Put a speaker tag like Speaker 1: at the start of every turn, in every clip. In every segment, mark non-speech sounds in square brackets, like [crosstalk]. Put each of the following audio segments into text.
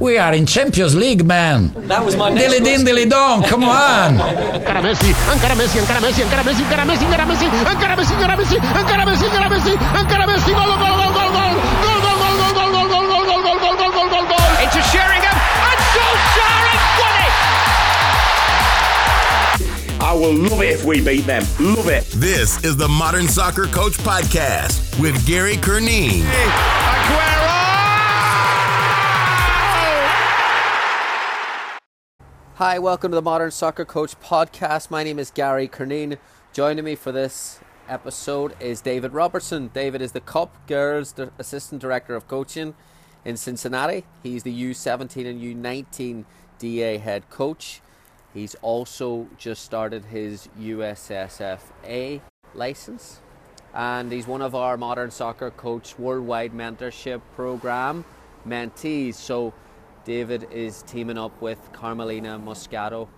Speaker 1: We are in Champions League, man.
Speaker 2: That was my next
Speaker 1: Dilly din, dilly dong. come on.
Speaker 3: Encara Messi, encara Messi, encara Messi, encara Messi, encara Messi, encara Messi, encara Messi, encara Messi, encara Messi, encara Messi, encara Messi, gol, gol, gol, gol, gol, gol, gol, gol, gol, gol, gol, gol, gol, gol, gol, gol, gol, gol, gol.
Speaker 4: into Sheringham, and Solskjaer has won it!
Speaker 5: I will love it if we beat them. Love it.
Speaker 6: This is the Modern Soccer Coach Podcast with Gary Curneen.
Speaker 2: Hi, welcome to the Modern Soccer Coach podcast. My name is Gary Curneen. Joining me for this episode is David Robertson. David is the Cup Girls Assistant Director of Coaching in Cincinnati. He's the U17 and U19 DA head coach. He's also just started his USSFA license. And he's one of our Modern Soccer Coach Worldwide Mentorship Program mentees. So David is teaming up with Carmelina Moscato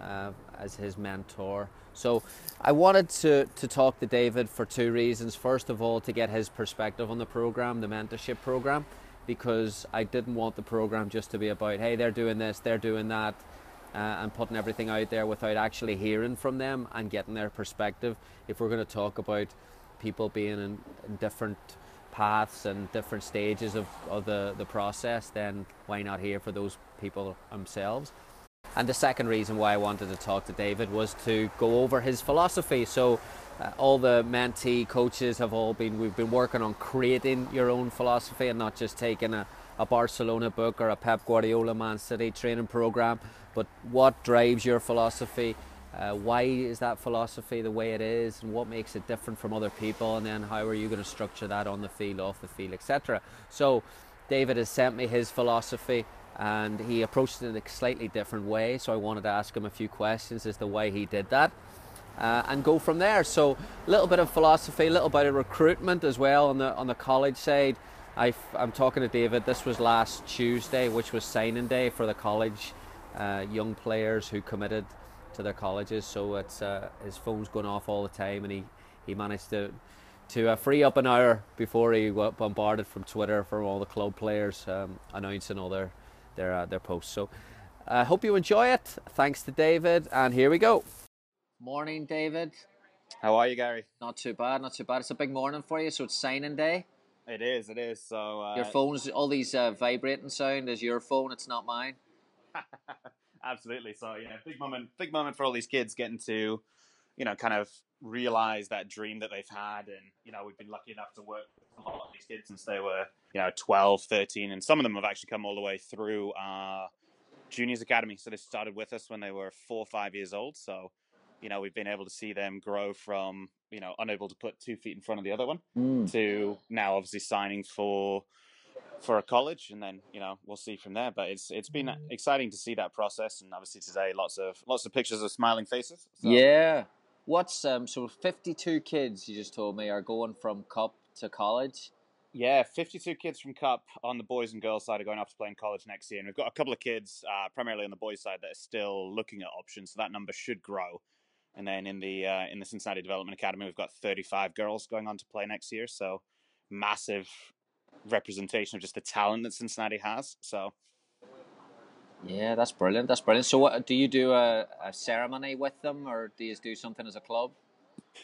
Speaker 2: uh, as his mentor. So I wanted to, to talk to David for two reasons. First of all, to get his perspective on the program, the mentorship program, because I didn't want the program just to be about, hey, they're doing this, they're doing that, uh, and putting everything out there without actually hearing from them and getting their perspective. If we're going to talk about people being in, in different paths and different stages of, of the, the process, then why not hear for those people themselves? And the second reason why I wanted to talk to David was to go over his philosophy. So, uh, all the mentee coaches have all been, we've been working on creating your own philosophy and not just taking a, a Barcelona book or a Pep Guardiola Man City training program, but what drives your philosophy? Uh, why is that philosophy the way it is, and what makes it different from other people, and then how are you going to structure that on the field, off the field, etc. So, David has sent me his philosophy, and he approached it in a slightly different way. So, I wanted to ask him a few questions as to why he did that, uh, and go from there. So, a little bit of philosophy, a little bit of recruitment as well on the on the college side. i am talking to David. This was last Tuesday, which was signing day for the college uh, young players who committed to their colleges. So it's uh, his phone's going off all the time, and he, he managed to to uh, free up an hour before he got bombarded from Twitter from all the club players um, announcing all their their uh, their posts. So I hope you enjoy it. Thanks to David, and here we go. Morning, David.
Speaker 7: How are you, Gary?
Speaker 2: Not too bad, not too bad. It's a big morning for you, so it's signing day.
Speaker 7: It is, it is. So uh,
Speaker 2: Your phone's all these uh, vibrating sound is your phone. It's not mine. [laughs]
Speaker 7: absolutely. So yeah, big moment, big moment for all these kids getting to, you know, kind of realize that dream that they've had, and you know, we've been lucky enough to work with a lot of these kids since they were, you know, 12, 13, and some of them have actually come all the way through our juniors academy. So they started with us when they were four or five years old. So. You know, we've been able to see them grow from, you know, unable to put two feet in front of the other one mm. to now obviously signing for for a college and then you know we'll see from there but it's it's been exciting to see that process and obviously today lots of lots of pictures of smiling faces so,
Speaker 2: Yeah. What's um so 52 kids you just told me are going from cup to college.
Speaker 7: yeah 52 kids from cup on the boys and girls side are going off to play in college next year and we've got a couple of kids uh, primarily on the boys side that are still looking at options so that number should grow and then in the uh, in the cincinnati development academy we've got 35 girls going on to play next year so massive representation of just the talent that cincinnati has so
Speaker 2: Yeah, that's brilliant. That's brilliant. So what do you do a, a ceremony with them or do you do something as a club?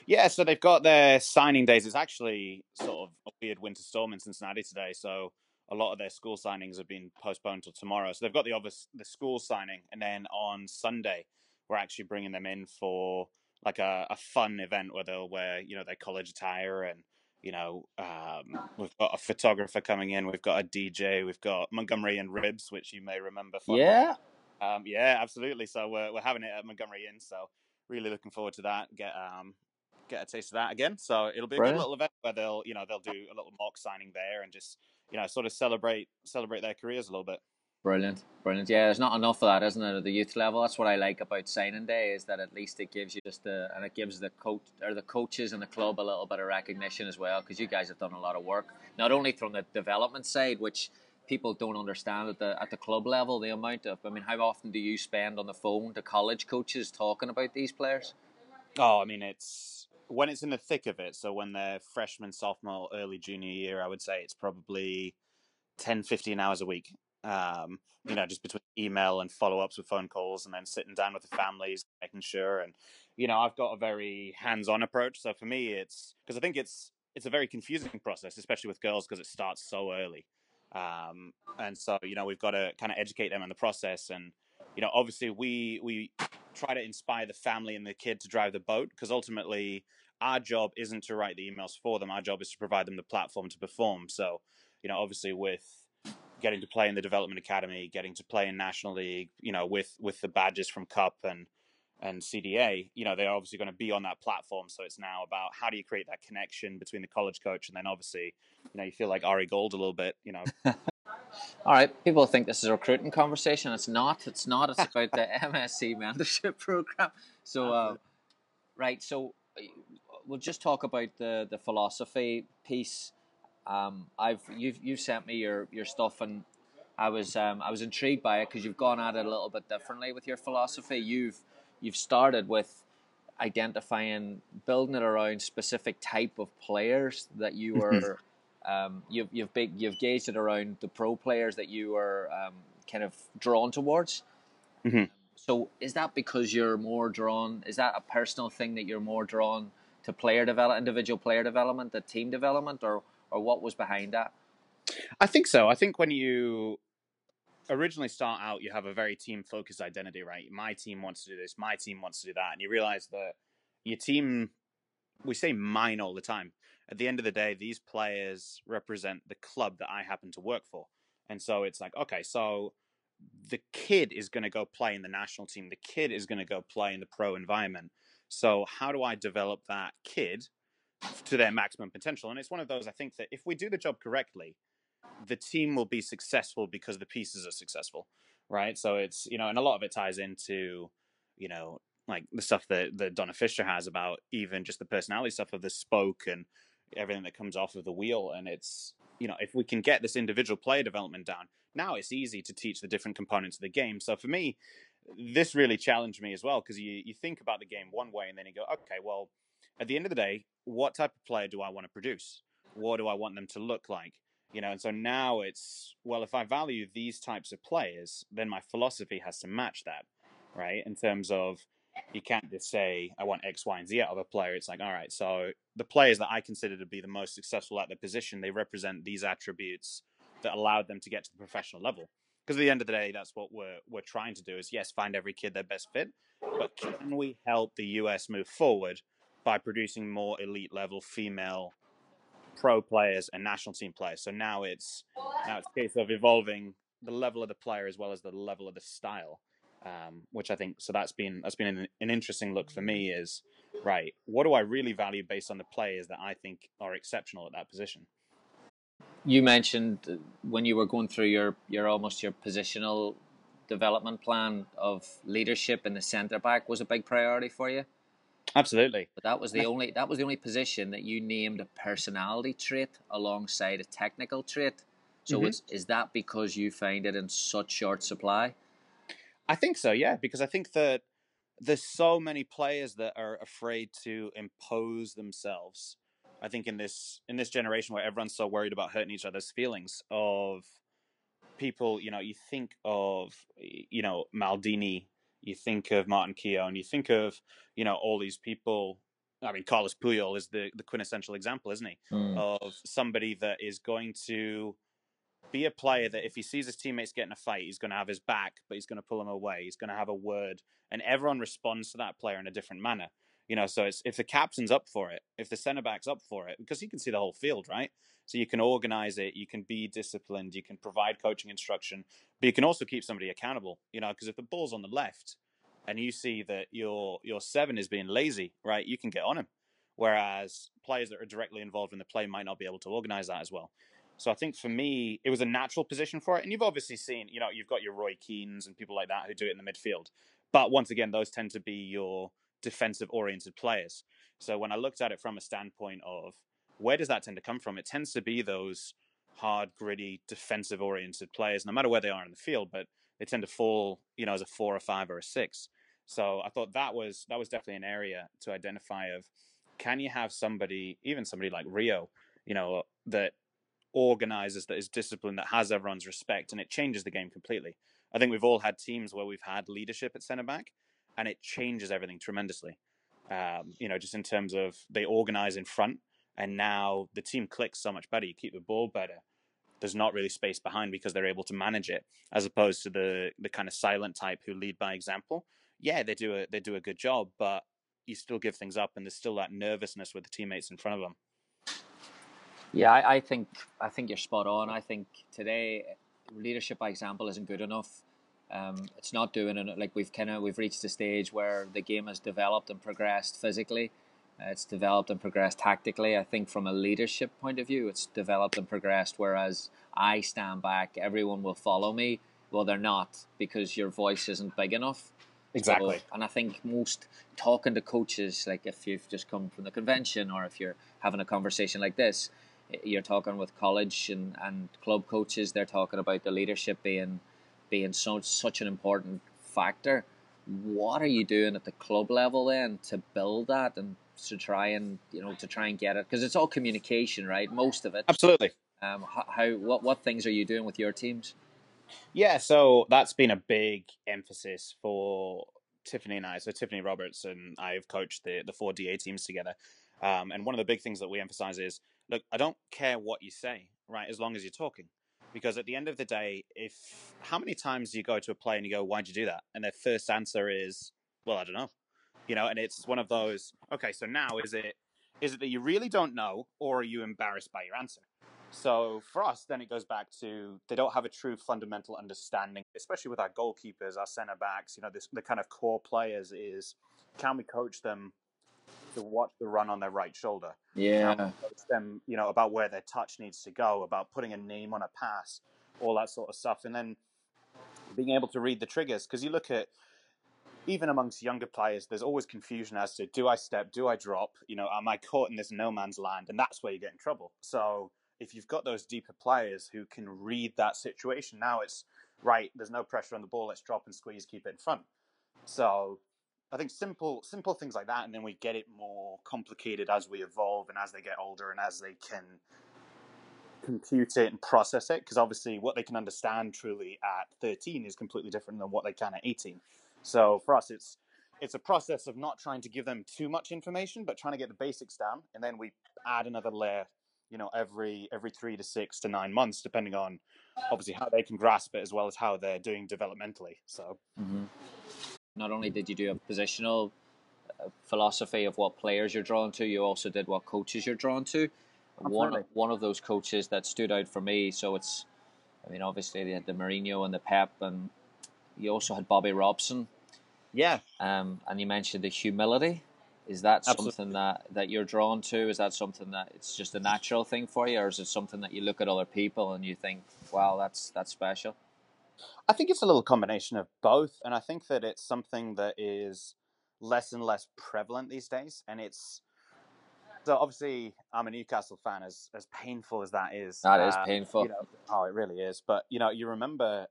Speaker 7: Yeah, so they've got their signing days. It's actually sort of a weird winter storm in Cincinnati today, so a lot of their school signings have been postponed till tomorrow. So they've got the obvious the school signing, and then on Sunday we're actually bringing them in for like a, a fun event where they'll wear you know their college attire and you know um, we've got a photographer coming in, we've got a DJ, we've got Montgomery Inn Ribs, which you may remember. From,
Speaker 2: Yeah.
Speaker 7: um, yeah, absolutely. So we're we're having it at Montgomery Inn. So really looking forward to that. Get um get a taste of that again. So it'll be a good little event where they'll you know they'll do a little mock signing there and just you know sort of celebrate celebrate their careers a little bit.
Speaker 2: Brilliant. Brilliant. Yeah, there's not enough of that, isn't it, at the youth level? That's what I like about signing day is that at least it gives you just the and it gives the coach or the coaches and the club a little bit of recognition as well because you guys have done a lot of work, not only from the development side, which people don't understand at the at the club level the amount of. I mean, how often do you spend on the phone to college coaches talking about these players?
Speaker 7: Oh, I mean it's when it's in the thick of it. So when they're freshman, sophomore, early junior year, I would say it's probably 10, 15 hours a week. Um, you know, just between email and follow ups with phone calls, and then sitting down with the families, making sure. And you know, I've got a very hands on approach. So for me, it's because I think it's it's a very confusing process, especially with girls, because it starts so early. Um, and so you know, we've got to kind of educate them in the process, and you know, obviously we we try to inspire the family and the kid to drive the boat because ultimately our job isn't to write the emails for them. Our job is to provide them the platform to perform. So, you know, obviously with getting to play in the development academy, getting to play in national league, you know, with with the badges from Cup and and CDA, you know, they're obviously going to be on that platform. So it's now about how do you create that connection between the college coach and then obviously, you know, you feel like Ari Gold a little bit, you know. [laughs]
Speaker 8: All right, people think this is a recruiting conversation. It's not. It's not. It's about the [laughs] MSc mentorship program. So, uh, right. So, uh, we'll just talk about the the philosophy piece. Um, I've you've you've sent me your your stuff and I was um, I was intrigued by it because you've gone at it a little bit differently with your philosophy. You've you've started with identifying building it around specific type of players that you were um, you've you've big you've gauged it around the pro players that you were um, kind of drawn towards.
Speaker 7: Mhm.
Speaker 8: So is that because you're more drawn? Is that a personal thing that you're more drawn to player develop, individual player development, the team development, or or what was behind that?
Speaker 7: I think so. I think when you originally start out, you have a very team focused identity, right? My team wants to do this, my team wants to do that. And you realize that your team, we say mine all the time. At the end of the day, these players represent the club that I happen to work for. And so it's like, okay, so the kid is going to go play in the national team, the kid is going to go play in the pro environment. So, how do I develop that kid to their maximum potential? And it's one of those, I think that if we do the job correctly, the team will be successful because the pieces are successful, right? So it's you know, and a lot of it ties into you know like the stuff that that Donna Fisher has about even just the personality stuff of the spoke and everything that comes off of the wheel, and it's you know if we can get this individual player development down, now it's easy to teach the different components of the game. So for me, this really challenged me as well because you you think about the game one way and then you go, okay, well, at the end of the day, what type of player do I want to produce? What do I want them to look like? you know and so now it's well if i value these types of players then my philosophy has to match that right in terms of you can't just say i want x y and z out of a player it's like all right so the players that i consider to be the most successful at their position they represent these attributes that allowed them to get to the professional level because at the end of the day that's what we're we're trying to do is yes find every kid their best fit but can we help the us move forward by producing more elite level female pro players and national team players. So now it's now it's a case of evolving the level of the player as well as the level of the style, um, which I think so that's been that's been an, an interesting look for me. Is right, what do I really value based on the players that I think are exceptional at that position?
Speaker 8: You mentioned uh, when you were going through your your almost your positional development plan of leadership in the centre back was a big priority for you.
Speaker 7: Absolutely.
Speaker 8: But that was the only that was the only position that you named a personality trait alongside a technical trait. So
Speaker 7: Mhm.
Speaker 8: it's, is that because you find it in such short supply?
Speaker 7: I think so, yeah, because I think that there's so many players that are afraid to impose themselves. I think in this in this generation where everyone's so worried about hurting each other's feelings of people, you know, you think of you know Maldini, you think of Martin Keown, you think of you know all these people. I mean, Carlos Puyol is the the quintessential example, isn't he?
Speaker 8: Mm.
Speaker 7: Of somebody that is going to be a player that if he sees his teammates getting a fight, he's going to have his back, but he's going to pull them away. He's going to have a word, and everyone responds to that player in a different manner. You know, so it's if the captain's up for it, if the centre back's up for it, because you can see the whole field, right? So you can organize it, you can be disciplined, you can provide coaching instruction, but you can also keep somebody accountable. You know, because if the ball's on the left and you see that your your seven is being lazy, right, you can get on him. Whereas players that are directly involved in the play might not be able to organize that as well. So I think for me, it was a natural position for it. And you've obviously seen, you know, you've got your Roy Keanes and people like that who do it in the midfield. But once again, those tend to be your defensive oriented players. So when I looked at it from a standpoint of where does that tend to come from, it tends to be those hard, gritty, defensive oriented players, no matter where they are in the field, but they tend to fall, you know, as a four or five or a six. So I thought that was that was definitely an area to identify of can you have somebody, even somebody like Rio, you know, that organizes, that is disciplined, that has everyone's respect, and it changes the game completely. I think we've all had teams where we've had leadership at centre back, and it changes everything tremendously. Um, you know, just in terms of they organize in front, and now the team clicks so much better. You keep the ball better. There's not really space behind because they're able to manage it, as opposed to the the kind of silent type who lead by example. Yeah, they do a they do a good job, but you still give things up, and there's still that nervousness with the teammates in front of them.
Speaker 8: Yeah, I, I think I think you're spot on. I think today leadership by example isn't good enough. Um, it's not doing it like we've kind of we've reached a stage where the game has developed and progressed physically. Uh, it's developed and progressed tactically. I think from a leadership point of view, it's developed and progressed. Whereas I stand back, everyone will follow me. Well, they're not because your voice isn't big enough.
Speaker 7: Exactly.
Speaker 8: So, and I think most talking to coaches, like if you've just come from the convention or if you're having a conversation like this, you're talking with college and, and club coaches, they're talking about the leadership being being so such an important factor. What are you doing at the club level then to build that and to try and you know to try and get it because it's all communication, right? Most of it.
Speaker 7: Absolutely.
Speaker 8: Um, how what what things are you doing with your teams?
Speaker 7: Yeah, so that's been a big emphasis for Tiffany and I. So Tiffany Roberts and I have coached the the four DA teams together. Um, and one of the big things that we emphasize is look, I don't care what you say, right, as long as you're talking. Because at the end of the day, if how many times do you go to a play and you go, Why'd you do that? And their first answer is, Well, I don't know. You know, and it's one of those, okay, so now is it is it that you really don't know or are you embarrassed by your answer? So for us, then it goes back to they don't have a true fundamental understanding, especially with our goalkeepers, our centre backs, you know, this, the kind of core players is can we coach them to watch the run on their right shoulder.
Speaker 8: Yeah.
Speaker 7: them, you know, about where their touch needs to go, about putting a name on a pass, all that sort of stuff. And then being able to read the triggers. Because you look at, even amongst younger players, there's always confusion as to do I step, do I drop, you know, am I caught in this no man's land? And that's where you get in trouble. So if you've got those deeper players who can read that situation, now it's right, there's no pressure on the ball, let's drop and squeeze, keep it in front. So I think simple simple things like that, and then we get it more complicated as we evolve and as they get older and as they can compute it and process it. Because obviously, what they can understand truly at 13 is completely different than what they can at 18. So for us, it's it's a process of not trying to give them too much information, but trying to get the basics down, and then we add another layer. You know, every every three to six to nine months, depending on obviously how they can grasp it as well as how they're doing developmentally. So.
Speaker 8: Mm-hmm not only did you do a positional uh, philosophy of what players you're drawn to, you also did what coaches you're drawn to. One one of those coaches that stood out for me. So it's, I mean, obviously they had the Mourinho and the Pep, and you also had Bobby Robson.
Speaker 7: Yeah.
Speaker 8: Um, and you mentioned the humility. Is that
Speaker 7: Absolutely.
Speaker 8: something that, that you're drawn to? Is that something that it's just a natural thing for you, or is it something that you look at other people and you think, "Wow, that's that's special"?
Speaker 7: I think it's a little combination of both, and I think that it's something that is less and less prevalent these days, and it's so obviously I'm a Newcastle fan, as as painful as that is.
Speaker 8: That is
Speaker 7: uh,
Speaker 8: painful.
Speaker 7: You know, oh, it really is. But you know, you remember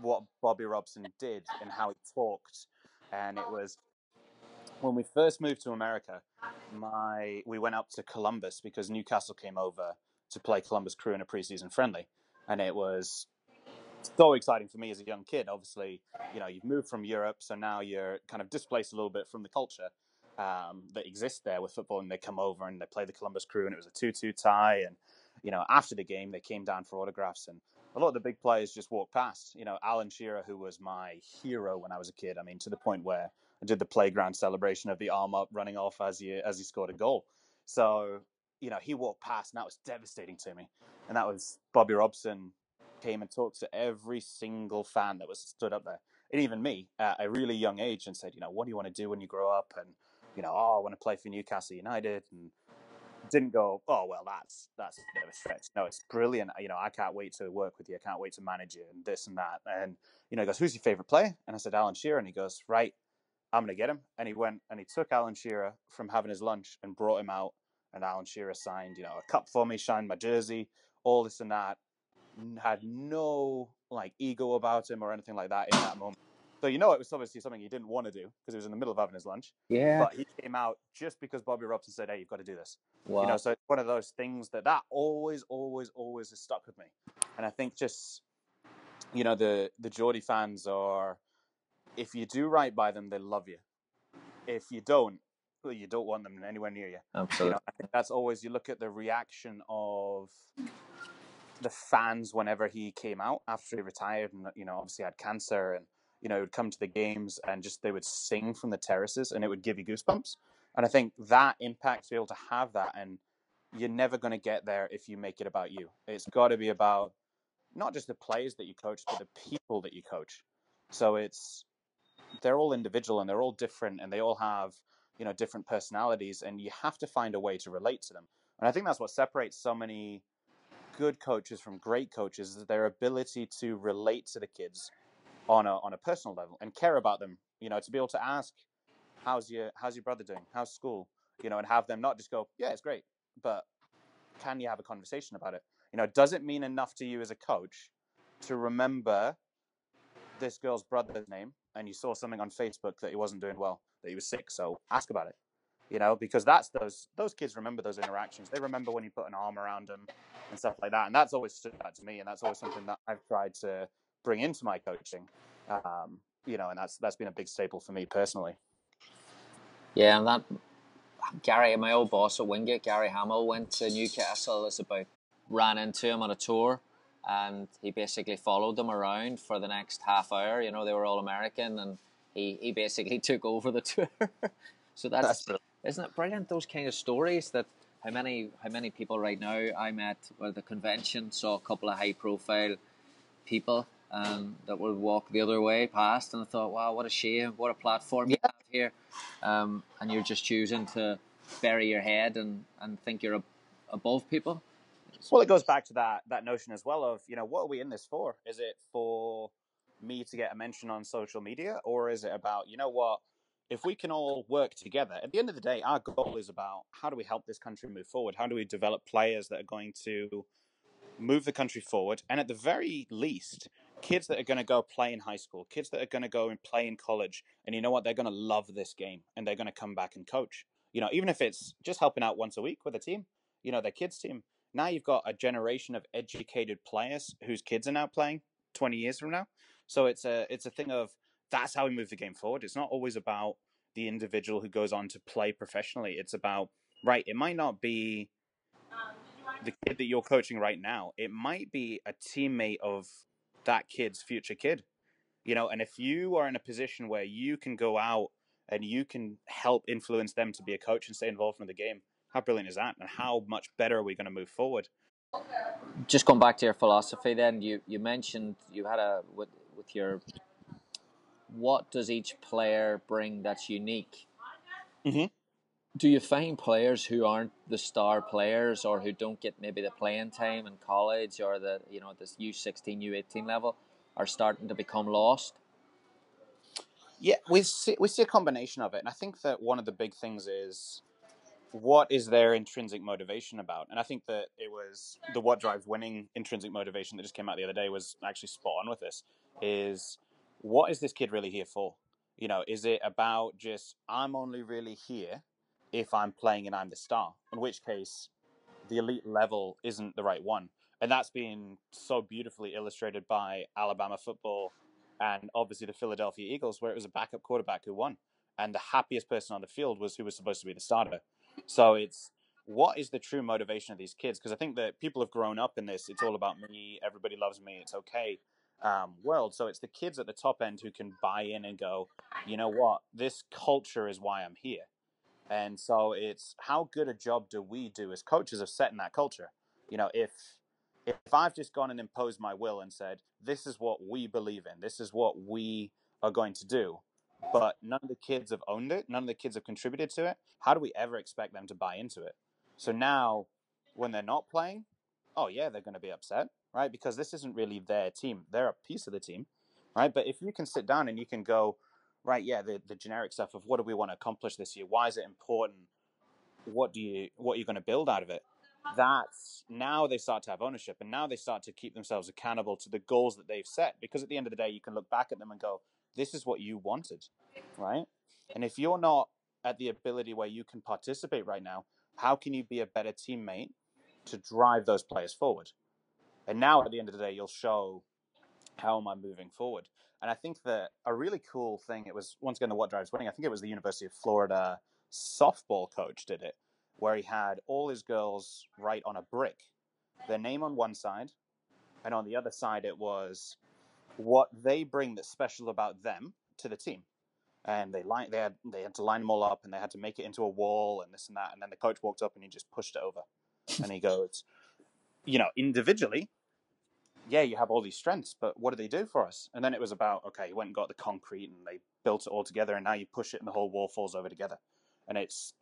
Speaker 7: what Bobby Robson did and how he talked, and it was when we first moved to America. My we went up to Columbus because Newcastle came over to play Columbus Crew in a preseason friendly, and it was so exciting for me as a young kid. Obviously, you know, you've moved from Europe, so now you're kind of displaced a little bit from the culture um, that exists there with football. And they come over and they play the Columbus Crew, and it was a two-two tie. And you know, after the game, they came down for autographs, and a lot of the big players just walked past. You know, Alan Shearer, who was my hero when I was a kid. I mean, to the point where I did the playground celebration of the arm up, running off as he as he scored a goal. So you know, he walked past, and that was devastating to me. And that was Bobby Robson came and talked to every single fan that was stood up there, and even me at a really young age, and said, you know, what do you want to do when you grow up? And you know, oh, I want to play for Newcastle United, and didn't go, oh well, that's that's a bit of a stretch. No, it's brilliant. You know, I can't wait to work with you. I can't wait to manage you, and this and that. And you know, he goes, who's your favorite player? And I said, Alan Shearer, and he goes, right, I'm gonna get him. And he went and he took Alan Shearer from having his lunch and brought him out. And Alan Shearer signed, you know, a cup for me, signed my jersey, all this and that had no like ego about him or anything like that in that moment. So you know it was obviously something he didn't want to do because he was in the middle of having his lunch.
Speaker 8: Yeah.
Speaker 7: But he came out just because Bobby Robson said, "Hey, you've got to do this."
Speaker 8: wow.
Speaker 7: You know, so it's one of those things that that always, always, always has stuck with me. And I think just, you know, the the Geordie fans are, if you do right by them, they love you. If you don't, well, you don't want them anywhere near you. You
Speaker 8: Absolutely.
Speaker 7: know, I think that's always you look at the reaction of the fans whenever he came out after he retired, and you know, obviously had cancer, and you know, he would come to the games and just they would sing from the terraces, and it would give you goosebumps. And I think that impact to be able to have that, and you're never going to get there if you make it about you. It's got to be about not just the players that you coach, but the people that you coach. So it's they're all individual and they're all different, and they all have you know different personalities, and you have to find a way to relate to them. And I think that's what separates so many good coaches from great coaches is their ability to relate to the kids on a on a personal level and care about them. You know, to be able to ask, "How's your How's your brother doing? How's school?" You know, and have them not just go, "Yeah, it's great," but can you have a conversation about it? You know, does it mean enough to you as a coach to remember this girl's brother's name and you saw something on Facebook that he wasn't doing well, that he was sick, so ask about it. You know, because that's those those kids remember those interactions. They remember when you put an arm around them and stuff like that, and that's always stood out to me, and that's always something that I've tried to bring into my coaching. Um, you know, and that's that's been a big staple for me personally.
Speaker 8: Yeah, and that Gary, my old boss at Wingate, Gary Hamill, went to Newcastle. It's about ran into him on a tour, and he basically followed them around for the next half hour. You know, they were all American, and he, he basically [laughs] took over the tour. so that's,
Speaker 7: That's.
Speaker 8: Isn't it brilliant? Those kind of stories that how many how many people right now I met at the convention saw a couple of high profile people um, that would walk the other way past, and I thought, wow, what a shame, what a platform you have here, um, and you're just choosing to bury your head and, and think you're ab- above people.
Speaker 7: Well, it goes back to that that notion as well of you know what are we in this for? Is it for me to get a mention on social media, or is it about you know what? If we can all work together, at the end of the day, our goal is about how do we help this country move forward? How do we develop players that are going to move the country forward? And at the very least, kids that are going to go play in high school, kids that are going to go and play in college, and you know what? They're going to love this game and they're going to come back and coach. You know, even if it's just helping out once a week with a team, you know, their kids' team. Now you've got a generation of educated players whose kids are now playing 20 years from now. So it's a it's a thing of that's how we move the game forward. It's not always about the individual who goes on to play professionally. It's about right. It might not be the kid that you're coaching right now. It might be a teammate of that kid's future kid. You know, and if you are in a position where you can go out and you can help influence them to be a coach and stay involved in the game, how brilliant is that? And how much better are we going to move forward?
Speaker 8: Just going back to your philosophy, then you, you mentioned you had a with with your what does each player bring that's unique?
Speaker 7: Mhm.
Speaker 8: Do you find players who aren't the star players or who don't get maybe the playing time in college or the you know this U sixteen U eighteen level are starting to become lost?
Speaker 7: Yeah, we see we see a combination of it, and I think that one of the big things is what is their intrinsic motivation about, and I think that it was the what drives winning intrinsic motivation that just came out the other day was actually spot on with this. Is what is this kid really here for? You know, is it about just I'm only really here if I'm playing and I'm the star? In which case, the elite level isn't the right one, and that's been so beautifully illustrated by Alabama football and obviously the Philadelphia Eagles, where it was a backup quarterback who won, and the happiest person on the field was who was supposed to be the starter. So it's what is the true motivation of these kids? Because I think that people have grown up in this. It's all about me. Everybody loves me. It's okay. Um, world. So it's the kids at the top end who can buy in and go, you know what? This culture is why I'm here. And so it's how good a job do we do as coaches of setting that culture? You know, if if I've just gone and imposed my will and said, this is what we believe in, this is what we are going to do, but none of the kids have owned it, none of the kids have contributed to it, how do we ever expect them to buy into it? So now, when they're not playing, oh yeah, they're going to be upset, right? Because this isn't really their team. They're a piece of the team, right? But if you can sit down and you can go, right, yeah, the, the generic stuff of what do we want to accomplish this year? Why is it important? What do you what are you going to build out of it? That's now they start to have ownership and now they start to keep themselves accountable to the goals that they've set. Because at the end of the day, you can look back at them and go, this is what you wanted, right? And if you're not at the ability where you can participate right now, how can you be a better teammate to drive those players forward? And now at the end of the day, you'll show how am I moving forward. And I think that a really cool thing, it was once again the What Drives Winning, I think it was the University of Florida softball coach did it, where he had all his girls write on a brick their name on one side, and on the other side it was what they bring that's special about them to the team. And they line, they had they had to line them all up, and they had to make it into a wall, and this and that. And then the coach walked up and he just pushed it over, and he goes, you know, individually, yeah, you have all these strengths, but what do they do for us? And then it was about, okay, you went and got the concrete and they built it all together, and now you push it and the whole wall falls over together. And it's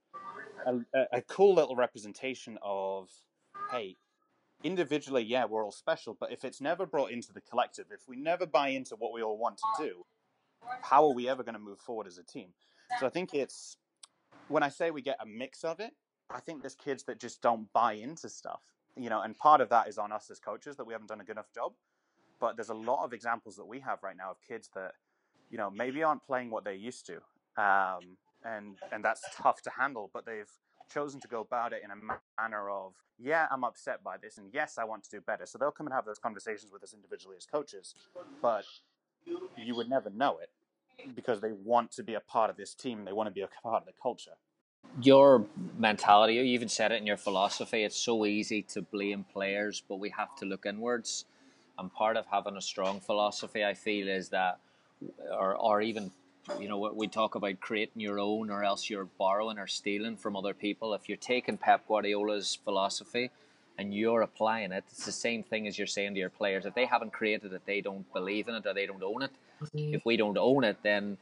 Speaker 7: a, a cool little representation of, hey, individually, yeah, we're all special, but if it's never brought into the collective, if we never buy into what we all want to do, how are we ever going to move forward as a team? So I think it's, when I say we get a mix of it, I think there's kids that just don't buy into stuff you know, and part of that is on us as coaches that we haven't done a good enough job. But there's a lot of examples that we have right now of kids that, you know, maybe aren't playing what they used to, um, and and that's tough to handle. But they've chosen to go about it in a manner of, yeah, I'm upset by this, and yes, I want to do better. So they'll come and have those conversations with us individually as coaches, but you would never know it because they want to be a part of this team. They want to be a part of the culture
Speaker 8: your mentality, you even said it in your philosophy, it's so easy to blame players, but we have to look inwards. And part of having a strong philosophy, I feel, is that, or, or even, you know, we talk about creating your own, or else you're borrowing or stealing from other people. If you're taking Pep Guardiola's philosophy and you're applying it, it's the same thing as you're saying to your players. If they haven't created it, they don't believe in it or they don't own it. Mm-hmm. If we don't own it, then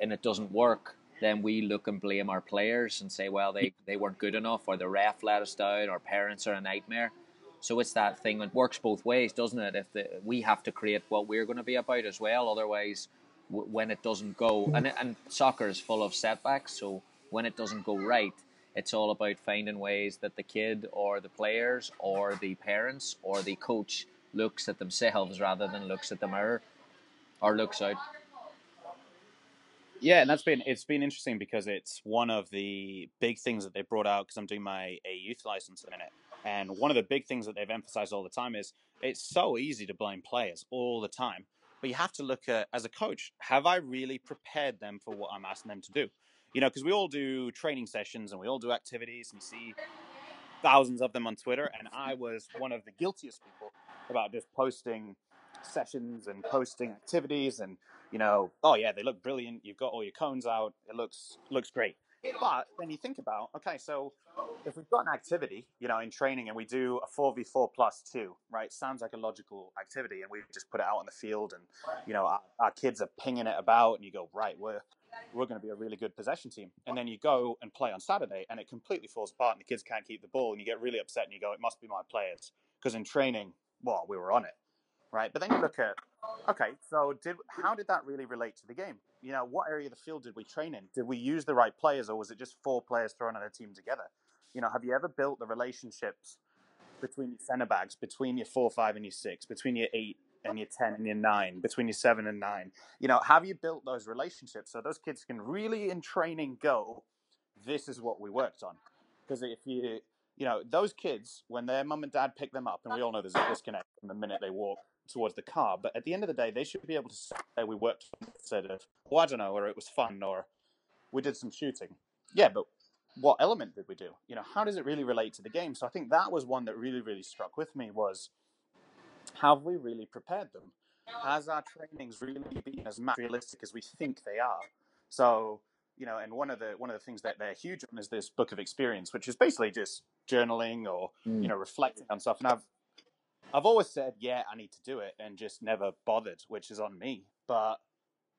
Speaker 8: and it doesn't work, then we look and blame our players and say, well, they, they weren't good enough, or the ref let us down, or parents are a nightmare. So it's that thing that works both ways, doesn't it? If the, we have to create what we're going to be about as well, otherwise, w- when it doesn't go, and and soccer is full of setbacks. So when it doesn't go right, it's all about finding ways that the kid or the players or the parents or the coach looks at themselves rather than looks at the mirror or looks out.
Speaker 7: Yeah, and that's been it's been interesting because it's one of the big things that they brought out because I'm doing my a youth license in a minute, and one of the big things that they've emphasized all the time is it's so easy to blame players all the time, but you have to look at as a coach, have I really prepared them for what I'm asking them to do? You know, because we all do training sessions and we all do activities and see thousands of them on Twitter, and I was one of the guiltiest people about just posting sessions and posting activities and you know oh yeah they look brilliant. You've got all your cones out. It looks looks great. But then you think about okay so if we've got an activity you know in training and we do a 4v4 plus 2 right sounds like a logical activity and we just put it out on the field and you know our, our kids are pinging it about and you go right we're we're going to be a really good possession team. And then you go and play on saturday and it completely falls apart and the kids can't keep the ball and you get really upset and you go it must be my players. Because in training well we were on it right? But then you look at, okay, so did how did that really relate to the game? You know, what area of the field did we train in? Did we use the right players, or was it just four players thrown on a team together? You know, have you ever built the relationships between your centre backs, between your four, five, and your six, between your eight and your ten and your nine, between your seven and nine? You know, have you built those relationships so those kids can really in training go, this is what we worked on? Because if you you know, those kids, when their mum and dad pick them up, and we all know there's a disconnect from the minute they walk towards the car. But at the end of the day, they should be able to say we worked instead of, well, I don't know, or it was fun, or we did some shooting. Yeah, but what element did we do? You know, how does it really relate to the game? So I think that was one that really, really struck with me was have we really prepared them? Has our trainings really been as materialistic as we think they are? So, you know, and one of the one of the things that they're huge on is this book of experience, which is basically just journaling or mm. you know reflecting on stuff. And I've I've always said, yeah, I need to do it, and just never bothered, which is on me. But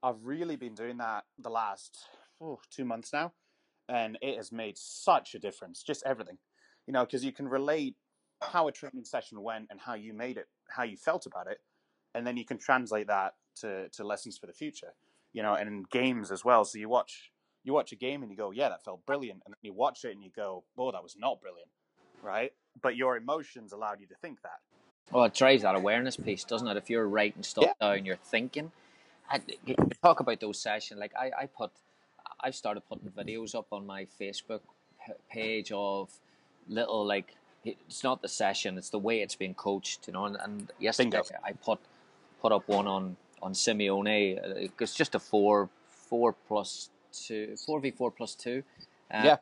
Speaker 7: I've really been doing that the last oh, two months now, and it has made such a difference. Just everything, you know, because you can relate how a training session went and how you made it, how you felt about it, and then you can translate that to to lessons for the future, you know, and games as well. So you watch you watch a game and you go, yeah, that felt brilliant, and then you watch it and you go, oh, that was not brilliant, right? But your emotions allowed you to think that
Speaker 8: well, it drives that awareness piece, doesn't it? If you're writing stuff yeah. down, you're thinking. I, you talk about those sessions. Like I, I put, I've started putting videos up on my Facebook page of little like it's not the session, it's the way it's being coached, you know. And, and yesterday
Speaker 7: Bingo.
Speaker 8: I put put up one on on Simeone. Uh, It's just a four four plus two four v four plus two. Uh,
Speaker 7: Yeah.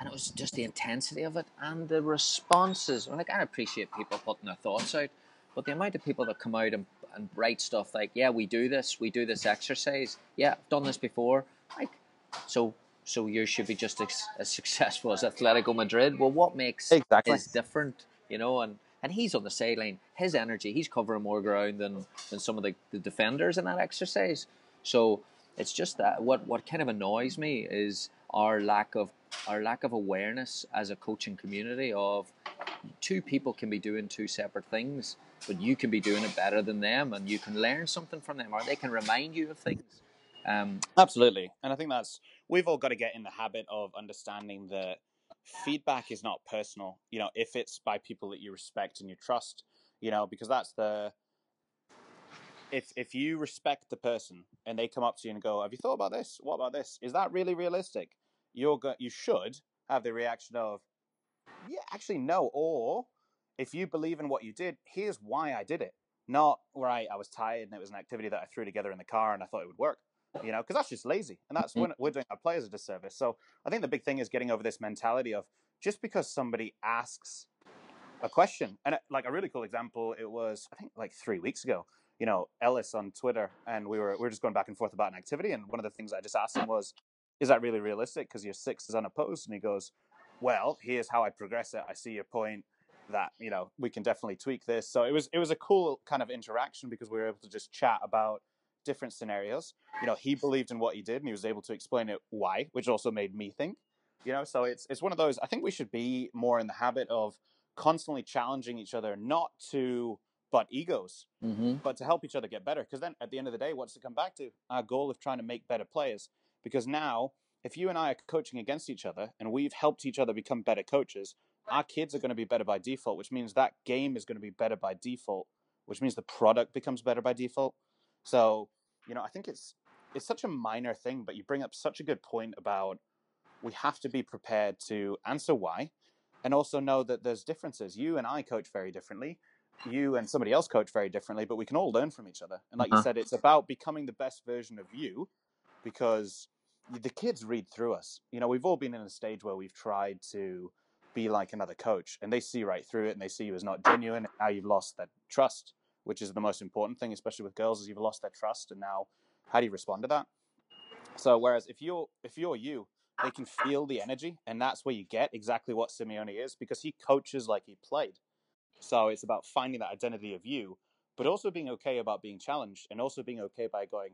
Speaker 8: And it was just the intensity of it and the responses. And like I appreciate people putting their thoughts out, but the amount of people that come out and, and write stuff like, "Yeah, we do this, we do this exercise. Yeah, I've done this before." Like, so so you should be just as, as [laughs] successful as Atletico Madrid. Well, what makes
Speaker 7: Exactly.
Speaker 8: is different, you know? And and he's on the sideline. His energy, he's covering more ground than than some of the, the defenders in that exercise. So it's just that what what kind of annoys me is our lack of our lack of awareness as a coaching community of two people can be doing two separate things, but you can be doing it better than them, and you can learn something from them, or they can remind you of things. Um,
Speaker 7: Absolutely. And I think that's, we've all got to get in the habit of understanding that feedback is not personal. You know, if it's by people that you respect and you trust, you know, because that's the, if, if you respect the person and they come up to you and go, have you thought about this? What about this? Is that really realistic? You're go- you should have the reaction of, yeah, actually, no. Or if you believe in what you did, here's why I did it. Not, right, I was tired and it was an activity that I threw together in the car and I thought it would work you know, because that's just lazy, and that's mm-hmm. when we're doing our players a disservice. So I think the big thing is getting over this mentality of just because somebody asks a question, and uh, like a really cool example, it was I think like three weeks ago. You know, Ellis on Twitter, and we were we were just going back and forth about an activity, and one of the things I just asked him was, "Is that really realistic? Because your six is unopposed," and he goes, "Well, here's how I progress it. I see your point." That you know we can definitely tweak this. So it was it was a cool kind of interaction because we were able to just chat about different scenarios. You know, he believed in what he did and he was able to explain it why, which also made me think. You know, so it's it's one of those I think we should be more in the habit of constantly challenging each other not to butt egos, mm-hmm. but to help each other get better. Because then at the end of the day, what's it come back to? Our goal of trying to make better players. Because now, if you and I are coaching against each other and we've helped each other become better coaches, our kids are going to be better by default, which means that game is going to be better by default, which means the product becomes better by default. So, you know, I think it's it's such a minor thing, but you bring up such a good point about we have to be prepared to answer why and also know that there's differences. You and I coach very differently. You and somebody else coach very differently, but we can all learn from each other. And like you
Speaker 8: Uh-huh.
Speaker 7: said, it's about becoming the best version of you because the kids read through us. You know, we've all been in a stage where we've tried to be like another coach and they see right through it and they see you as not genuine. And now you've lost that trust, which is the most important thing, especially with girls, is you've lost their trust. And now how do you respond to that? So whereas if you're if you're you, they can feel the energy, and that's where you get exactly what Simeone is because he coaches like he played. So it's about finding that identity of you, but also being okay about being challenged, and also being okay by going,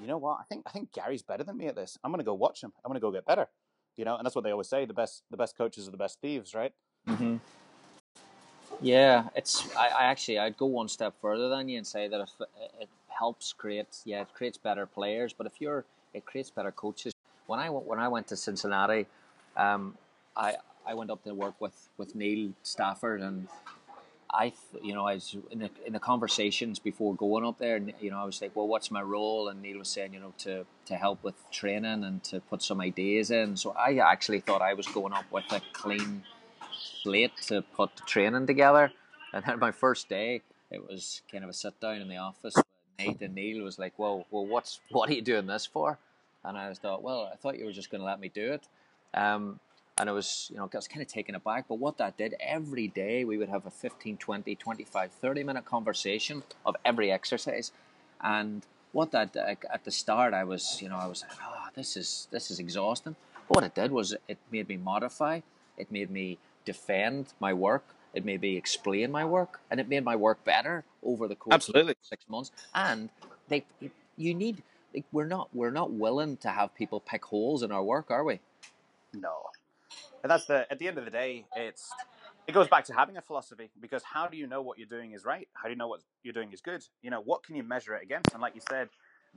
Speaker 7: you know what, I think I think Gary's better than me at this. I'm gonna go watch him. I'm gonna go get better. You know, and that's what they always say: the best the best coaches are the best thieves, right?
Speaker 8: Mm-hmm. Yeah, it's. I, I actually I'd go one step further than you and say that if it helps create, yeah, it creates better players. But if you're, it creates better coaches. When I when I went to Cincinnati, um, I I went up to work with with Neil Stafford and. I, you know, I was in the in the conversations before going up there, and you know, I was like, "Well, what's my role?" And Neil was saying, you know, to to help with training and to put some ideas in. So I actually thought I was going up with a clean slate to put the training together. And then my first day, it was kind of a sit down in the office. Nate and Neil was like, "Whoa, well, what's what are you doing this for?" And I was thought, "Well, I thought you were just going to let me do it." Um, and I was, you know, I was kind of taken aback. But what that did, every day we would have a 15, 20, 25, 30 minute conversation of every exercise. And what that at the start, I was, you know, I was like, oh, this is this is exhausting. But what it did was it made me modify. It made me defend my work. It made me explain my work, and it made my work better over the course
Speaker 7: Absolutely.
Speaker 8: of six months. And they, you need, like, we're not we're not willing to have people pick holes in our work, are we?
Speaker 7: No. And that's the at the end of the day, it's it goes back to having a philosophy because how do you know what you're doing is right? How do you know what you're doing is good? You know, what can you measure it against? And like you said,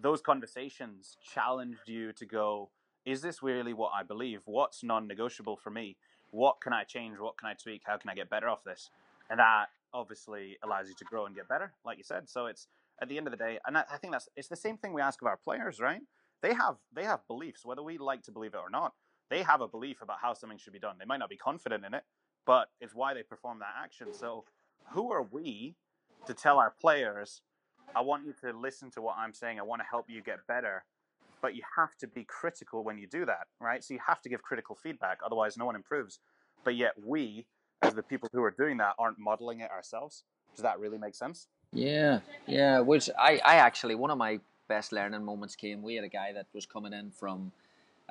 Speaker 7: those conversations challenged you to go, is this really what I believe? What's non-negotiable for me? What can I change? What can I tweak? How can I get better off this? And that obviously allows you to grow and get better, like you said. So it's at the end of the day, and I, I think that's it's the same thing we ask of our players, right? They have they have beliefs, whether we like to believe it or not. They have a belief about how something should be done. They might not be confident in it, but it's why they perform that action. So, who are we to tell our players, I want you to listen to what I'm saying. I want to help you get better. But you have to be critical when you do that, right? So you have to give critical feedback. Otherwise, no one improves. But yet, we, as the people who are doing that, aren't modeling it ourselves. Does that really make sense?
Speaker 8: Yeah, yeah. Which I, I actually one of my best learning moments came. We had a guy that was coming in from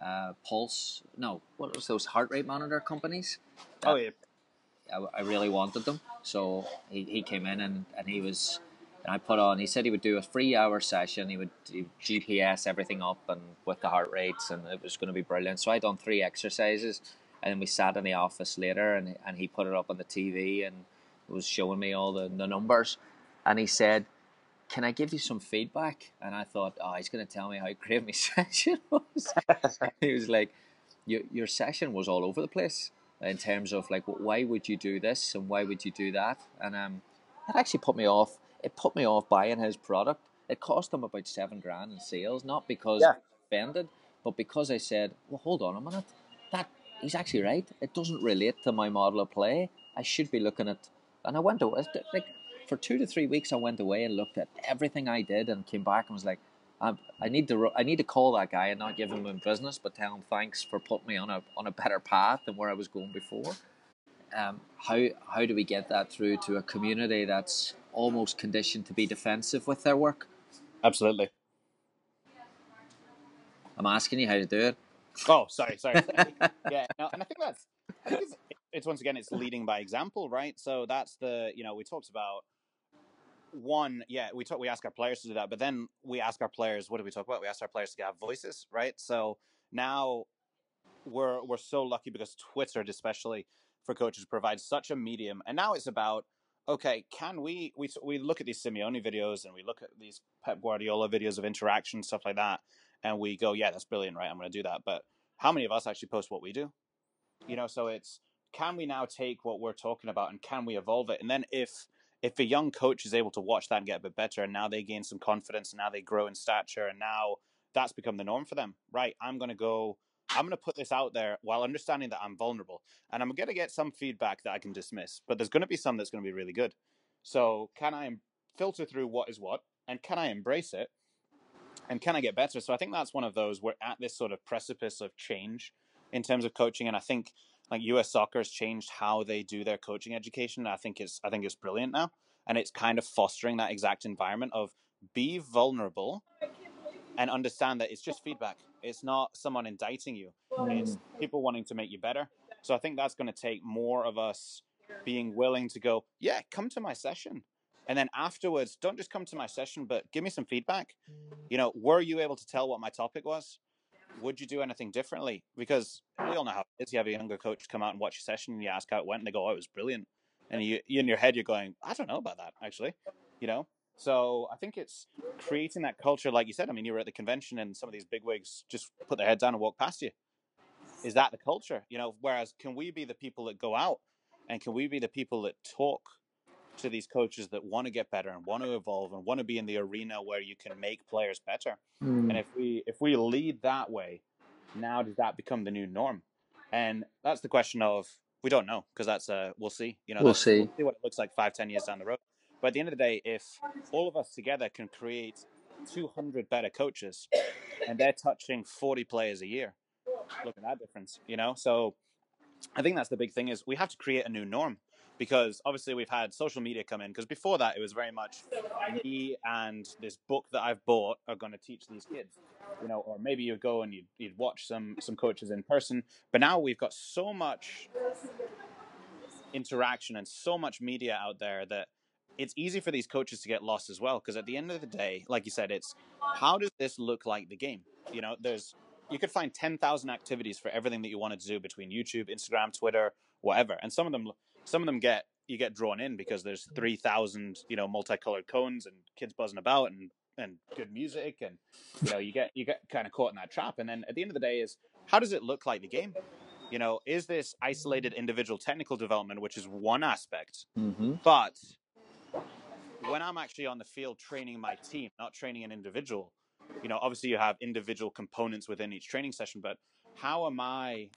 Speaker 8: uh, Pulse. No, what was those heart rate monitor companies?
Speaker 7: Oh yeah.
Speaker 8: I, I really wanted them, so he, he came in and, and he was. And I put on. He said he would do a three hour session. He would GPS everything up and with the heart rates, and it was going to be brilliant. So I done three exercises, and then we sat in the office later, and and he put it up on the TV and was showing me all the, the numbers, and he said, "Can I give you some feedback?" And I thought, "Oh, he's going to tell me how [laughs] great my session was." [laughs] he was like, "Your your session was all over the place in terms of like, why would you do this and why would you do that?" And um, it actually put me off. It put me off buying his product. It cost him about seven grand in sales, not because
Speaker 7: Yeah.
Speaker 8: Offended, but because I said, "Well, hold on a minute, that he's actually right. It doesn't relate to my model of play. I should be looking at." And I went away like for two to three weeks. I went away and looked at everything I did and came back and was like, I, I need to I need to call that guy and not give him my business, but tell him thanks for putting me on a on a better path than where I was going before. Um, how how do we get that through to a community that's almost conditioned to be defensive with their work?
Speaker 7: Absolutely.
Speaker 8: I'm asking you how to do it.
Speaker 7: Oh, sorry, sorry. [laughs] yeah, no, and I think that's, I think it's, it's once again, it's leading by example, right? So that's the, you know, we talked about one, yeah, we talk, we ask our players to do that, but then we ask our players, what do we talk about? We ask our players to have voices, right? So now we're we're so lucky because Twitter, especially for coaches, provides such a medium, and now it's about okay, can we we we look at these Simeone videos and we look at these Pep Guardiola videos of interaction stuff like that, and we go, yeah, that's brilliant, right? I'm going to do that, but how many of us actually post what we do? You know, so it's can we now take what we're talking about and can we evolve it? And then if if a young coach is able to watch that and get a bit better, and now they gain some confidence, and now they grow in stature, and now that's become the norm for them. Right, I'm going to go. I'm going to put this out there while understanding that I'm vulnerable, and I'm going to get some feedback that I can dismiss, but there's going to be some that's going to be really good. So, can I filter through what is what, and can I embrace it, and can I get better? So, I think that's one of those. We're at this sort of precipice of change in terms of coaching, and I think like US soccer has changed how they do their coaching education. I think it's I think it's brilliant now, and it's kind of fostering that exact environment of be vulnerable and understand that it's just feedback. It's not someone indicting you. It's mm. people wanting to make you better. So I think that's going to take more of us being willing to go, yeah, come to my session. And then afterwards, don't just come to my session, but give me some feedback. You mm. know, were you able to tell what my topic was? Would you do anything differently? Because we all know how it is. You have a younger coach come out and watch a session, and you ask how it went, and they go, "Oh, it was brilliant." And you, in your head, you're going, "I don't know about that, actually." You know, so I think it's creating that culture, like you said. I mean, you were at the convention, and some of these bigwigs just put their head down and walk past you. Is that the culture? You know, whereas can we be the people that go out, and can we be the people that talk to these coaches that want to get better and want to evolve and want to be in the arena where you can make players better? And if we if we lead that way, now does that become the new norm? And that's the question of we don't know because that's uh we'll see. You know,
Speaker 8: We'll see.
Speaker 7: see what it looks like five ten years down the road. But at the end of the day, if all of us together can create 200 better coaches and they're touching 40 players a year, look at that difference. You know, so I think that's the big thing is we have to create a new norm because obviously we've had social media come in because before that it was very much me and this book that I've bought are going to teach these kids you know or maybe you go and you'd, you'd watch some some coaches in person but now we've got so much interaction and so much media out there that it's easy for these coaches to get lost as well because at the end of the day like you said it's how does this look like the game you know there's you could find 10,000 activities for everything that you wanted to do between YouTube, Instagram, Twitter, whatever. And some of them some of them get you get drawn in because there's 3,000, you know, multicolored cones and kids buzzing about and and good music and you know, you get you get kind of caught in that trap and then at the end of the day is how does it look like the game? You know, is this isolated individual technical development which is one aspect,
Speaker 8: Mm-hmm.
Speaker 7: but when I'm actually on the field training my team, not training an individual, you know, obviously you have individual components within each training session, but how am I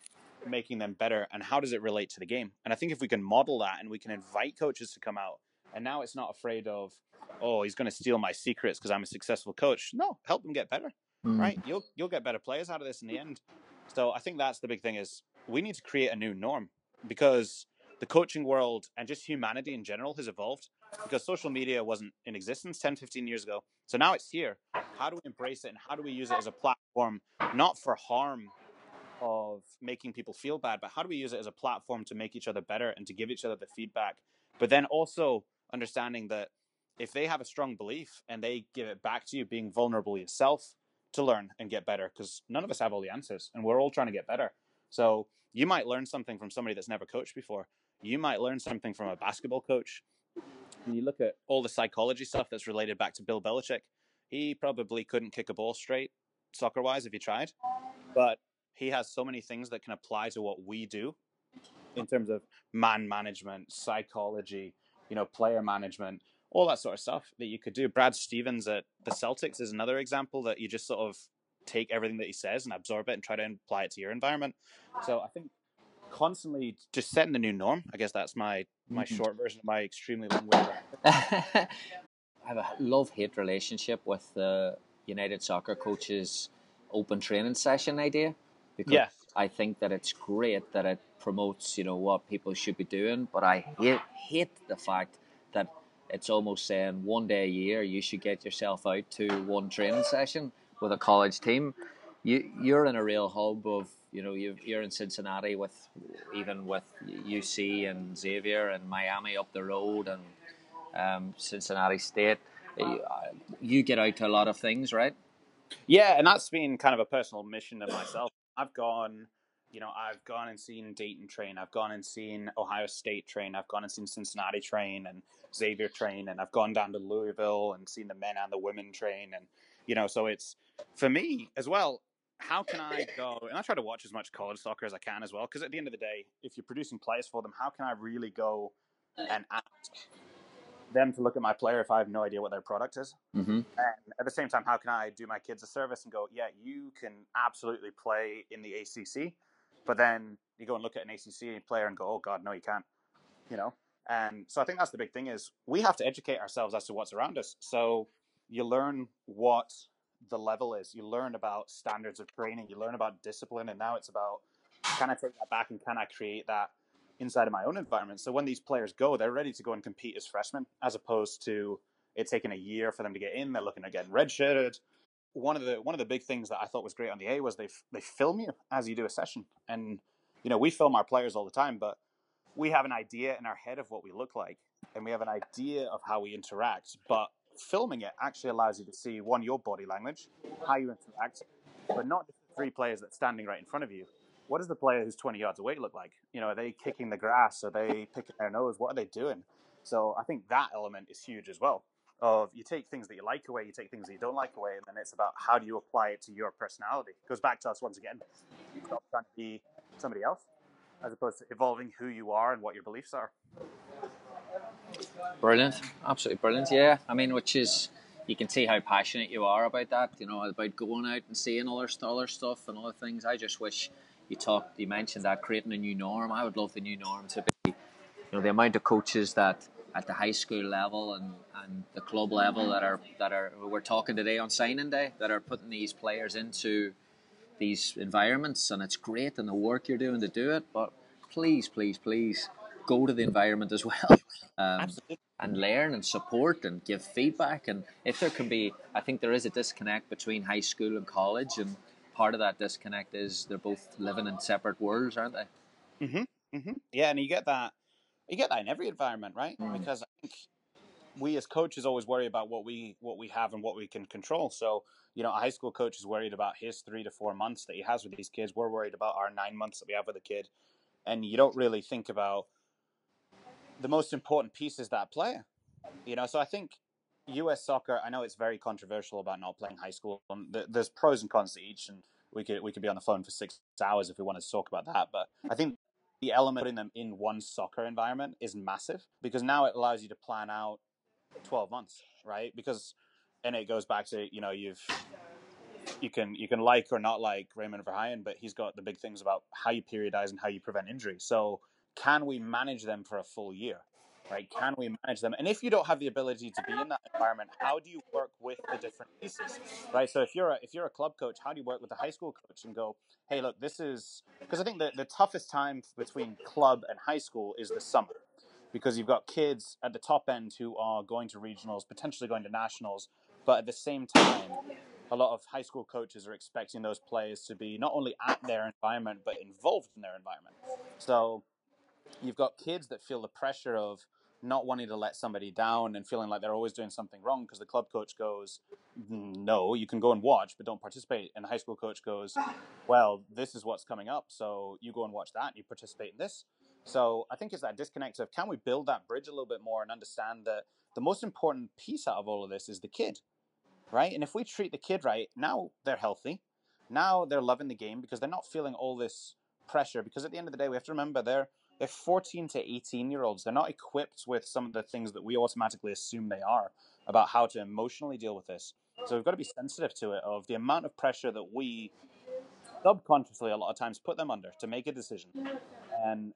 Speaker 7: making them better and how does it relate to the game? And I think if we can model that and we can invite coaches to come out, and now it's not afraid of, oh, he's going to steal my secrets because I'm a successful coach. No, help them get better, mm. right? You'll you'll get better players out of this in the end. So I think that's the big thing is we need to create a new norm because the coaching world and just humanity in general has evolved because social media wasn't in existence 10 15 years ago so now it's here how do we embrace it and how do we use it as a platform not for harm of making people feel bad but how do we use it as a platform to make each other better and to give each other the feedback? But then also understanding that if they have a strong belief and they give it back to you being vulnerable yourself to learn and get better because none of us have all the answers and we're all trying to get better. So you might learn something from somebody that's never coached before. You might learn something from a basketball coach. When you look at all the psychology stuff that's related back to Bill Belichick, he probably couldn't kick a ball straight soccer wise if he tried, but he has so many things that can apply to what we do in terms of man management, psychology, you know, player management, all that sort of stuff that you could do. Brad Stevens at the Celtics is another example that you just sort of take everything that he says and absorb it and try to apply it to your environment. So I think constantly just setting the new norm. I guess that's my my mm-hmm. short version of my extremely long way. [laughs]
Speaker 8: I have a love hate relationship with the United Soccer coaches open training session idea because yeah. I think that it's great that it promotes you know what people should be doing, but I hate hate the fact that it's almost saying one day a year you should get yourself out to one training session with a college team. You you're in a real hub of you know you are in Cincinnati with even with UC and Xavier and Miami up the road and um, Cincinnati State. You get out to a lot of things, right?
Speaker 7: Yeah, and that's been kind of a personal mission of myself. I've gone, you know, I've gone and seen Dayton train. I've gone and seen Ohio State train. I've gone and seen Cincinnati train and Xavier train, and I've gone down to Louisville and seen the men and the women train, and you know, so it's for me as well how can I go? And I try to watch as much college soccer as I can as well, because at the end of the day, if you're producing players for them, how can I really go and ask them to look at my player if I have no idea what their product is? Mm-hmm. And at the same time, how can I do my kids a service and go, yeah, you can absolutely play in the ACC, but then you go and look at an ACC player and go, oh God, no, you can't. You know. And so I think that's the big thing is we have to educate ourselves as to what's around us. So you learn what the level is. You learn about standards of training, you learn about discipline, and now it's about can I take that back and can I create that inside of my own environment? So when these players go, they're ready to go and compete as freshmen, as opposed to it taking a year for them to get in. They're looking at getting redshirted. One of the one of the big things that I thought was great on the A was they they film you as you do a session, and you know we film our players all the time, but we have an idea in our head of what we look like, and we have an idea of how we interact, but filming it actually allows you to see one your body language, how you interact, but not just the three players that's standing right in front of you. What does the player who's 20 yards away look like? You know, are they kicking the grass? Are they picking their nose? What are they doing? So I think that element is huge as well. Of you take things that you like away, you take things that you don't like away, and then it's about how do you apply it to your personality. It goes back to us once again. You stop trying to be somebody else, as opposed to evolving who you are and what your beliefs are.
Speaker 8: Brilliant, absolutely brilliant. Yeah, I mean, which is you can see how passionate you are about that. You know, about going out and seeing other other stuff and other things. I just wish you talked, you mentioned that creating a new norm. I would love the new norm to be, you know, the amount of coaches that at the high school level and, and the club level that are that are we're talking today on signing day that are putting these players into these environments and it's great and the work you're doing to do it but please please please go to the environment as well [laughs] um, and learn and support and give feedback. And if there can be, I think there is a disconnect between high school and college, and part of that disconnect is they're both living in separate worlds, aren't they?
Speaker 7: Mm-hmm. Mm-hmm. Yeah, and you get that. You get that in every environment, right? Mm. Because I think we as coaches always worry about what we what we have and what we can control. So you know, a high school coach is worried about his three to four months that he has with these kids. We're worried about our nine months that we have with a kid, and you don't really think about the most important piece is that player. You know, so I think U.S. soccer. I know it's very controversial about not playing high school. There's pros and cons to each, and we could we could be on the phone for six hours if we wanted to talk about that. But I think the element putting them in one soccer environment is massive because now it allows you to plan out twelve months, right? Because and it goes back to you know you've you can you can like or not like Raymond Verheijen, but he's got the big things about how you periodize and how you prevent injury. So can we manage them for a full year? Right? Can we manage them? And if you don't have the ability to be in that environment, how do you work with the different pieces? Right? So if you're a if you're a club coach, how do you work with a high school coach and go, hey, look, this is because I think that the toughest time between club and high school is the summer because you've got kids at the top end who are going to regionals, potentially going to nationals, but at the same time, a lot of high school coaches are expecting those players to be not only at their environment but involved in their environment. So you've got kids that feel the pressure of not wanting to let somebody down and feeling like they're always doing something wrong because the club coach goes, No, you can go and watch, but don't participate. And the high school coach goes, Well, this is what's coming up, so you go and watch that and you participate in this. So I think it's that disconnect of can we build that bridge a little bit more and understand that the most important piece out of all of this is the kid, right? And if we treat the kid right, now they're healthy, now they're loving the game because they're not feeling all this pressure. Because at the end of the day, we have to remember they're they're 14 to 18 year olds. They're not equipped with some of the things that we automatically assume they are about how to emotionally deal with this. So we've got to be sensitive to it of the amount of pressure that we subconsciously a lot of times put them under to make a decision. And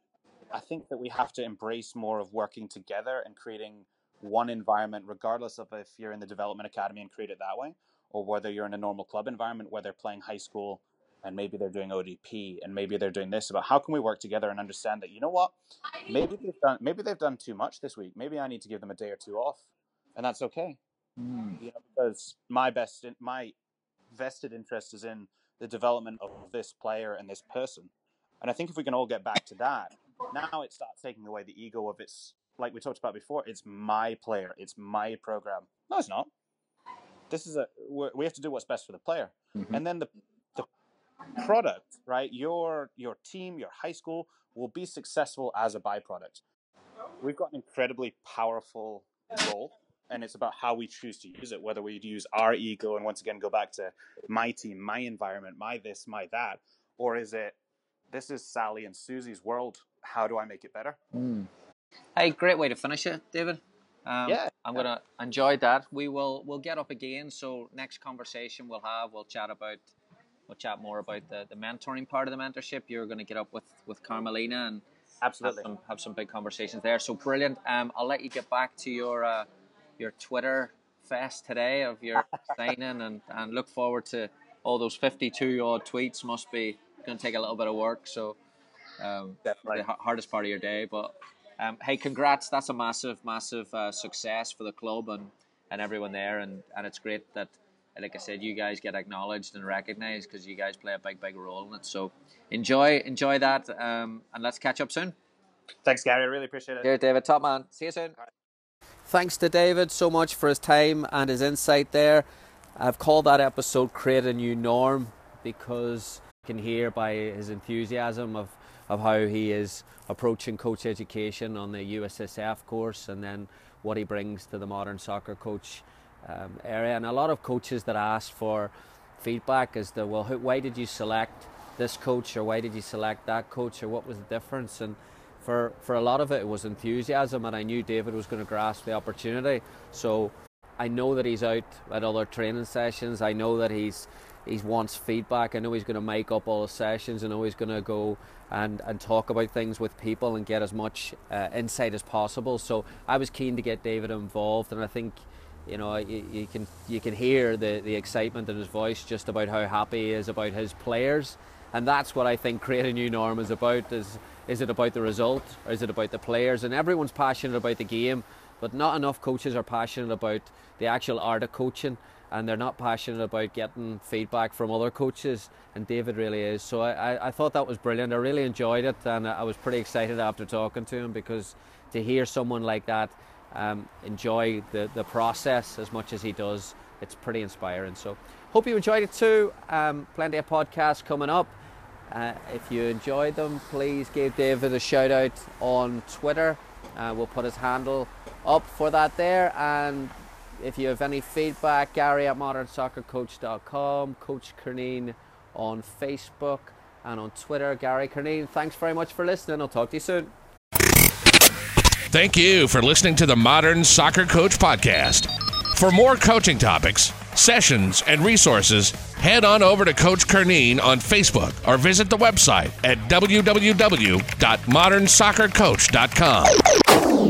Speaker 7: I think that we have to embrace more of working together and creating one environment, regardless of if you're in the development academy and create it that way, or whether you're in a normal club environment where they're playing high school and maybe they're doing ODP and maybe they're doing this about how can we work together and understand that you know what? Maybe they've done maybe they've done too much this week. Maybe I need to give them a day or two off and that's okay.
Speaker 8: Mm.
Speaker 7: you know because my best my vested interest is in the development of this player and this person. And I think if we can all get back to that now it starts taking away the ego of it's like we talked about before it's my player it's my program. No it's not. This is a we're- we have to do what's best for the player.
Speaker 8: Mhm.
Speaker 7: and then the the product right your your team your high school will be successful as a byproduct we've got an incredibly powerful role and it's about how we choose to use it whether we use our ego and once again go back to my team my environment my this my that or is it this is sally and susie's world how do i make it better
Speaker 8: Mm. Hey, great way to finish it, David. Um,
Speaker 7: Yeah.
Speaker 8: I'm gonna enjoy that. We will we'll get up again. So next conversation we'll have, we'll chat about, we'll chat more about the, the mentoring part of the mentorship. You're gonna get up with with Carmelina and have
Speaker 7: absolutely
Speaker 8: some have some big conversations there. So brilliant. Um, I'll let you get back to your uh, your Twitter fest today of your [laughs] signing and and look forward to all those 52 odd tweets. Must be going to take a little bit of work. So um,
Speaker 7: Definitely.
Speaker 8: the ha- hardest part of your day, but. Um, hey, congrats! That's a massive, massive uh, success for the club and, and everyone there, and, and it's great that, like I said, you guys get acknowledged and recognised because you guys play a big, big role in it. So enjoy, enjoy that, um, and let's catch up soon.
Speaker 7: thanks gary i really appreciate it
Speaker 8: Here, David, top man. See you soon.
Speaker 2: Thanks to David so much for his time and his insight there. I've called that episode Create a New Norm because you can hear by his enthusiasm of, of how he is approaching coach education on the USSF course and then what he brings to the modern soccer coach um, area. And a lot of coaches that ask for feedback as to, well, why did you select this coach or why did you select that coach or what was the difference? And for, for a lot of it, it was enthusiasm, and I knew David was going to grasp the opportunity. So I know that he's out at other training sessions. I know that he's he wants feedback. I know he's going to make up all the sessions. I know he's going to go and, and talk about things with people and get as much uh, insight as possible. So I was keen to get David involved, and I think you know you, you can you can hear the, the excitement in his voice just about how happy he is about his players, and that's what I think create a new norm is about. Is is it about the result or is it about the players? And everyone's passionate about the game, but not enough coaches are passionate about the actual art of coaching and they're not passionate about getting feedback from other coaches and David really is so I, I thought that was brilliant I really enjoyed it and I was pretty excited after talking to him because to hear someone like that um, enjoy the, the process as much as he does it's pretty inspiring so hope you enjoyed it too um, plenty of podcasts coming up uh, if you enjoyed them, please give David a shout out on Twitter. Uh, we'll put his handle up for that there. And if you have any feedback, Gary at modernsoccercoach.com, Coach Curneen on Facebook and on Twitter, Gary Curneen. Thanks very much for listening. I'll talk to you soon.
Speaker 9: Thank you for listening to the Modern Soccer Coach Podcast. For more coaching topics, sessions, and resources, head on over to Coach Curneen on Facebook or visit the website at www.modernsoccercoach.com.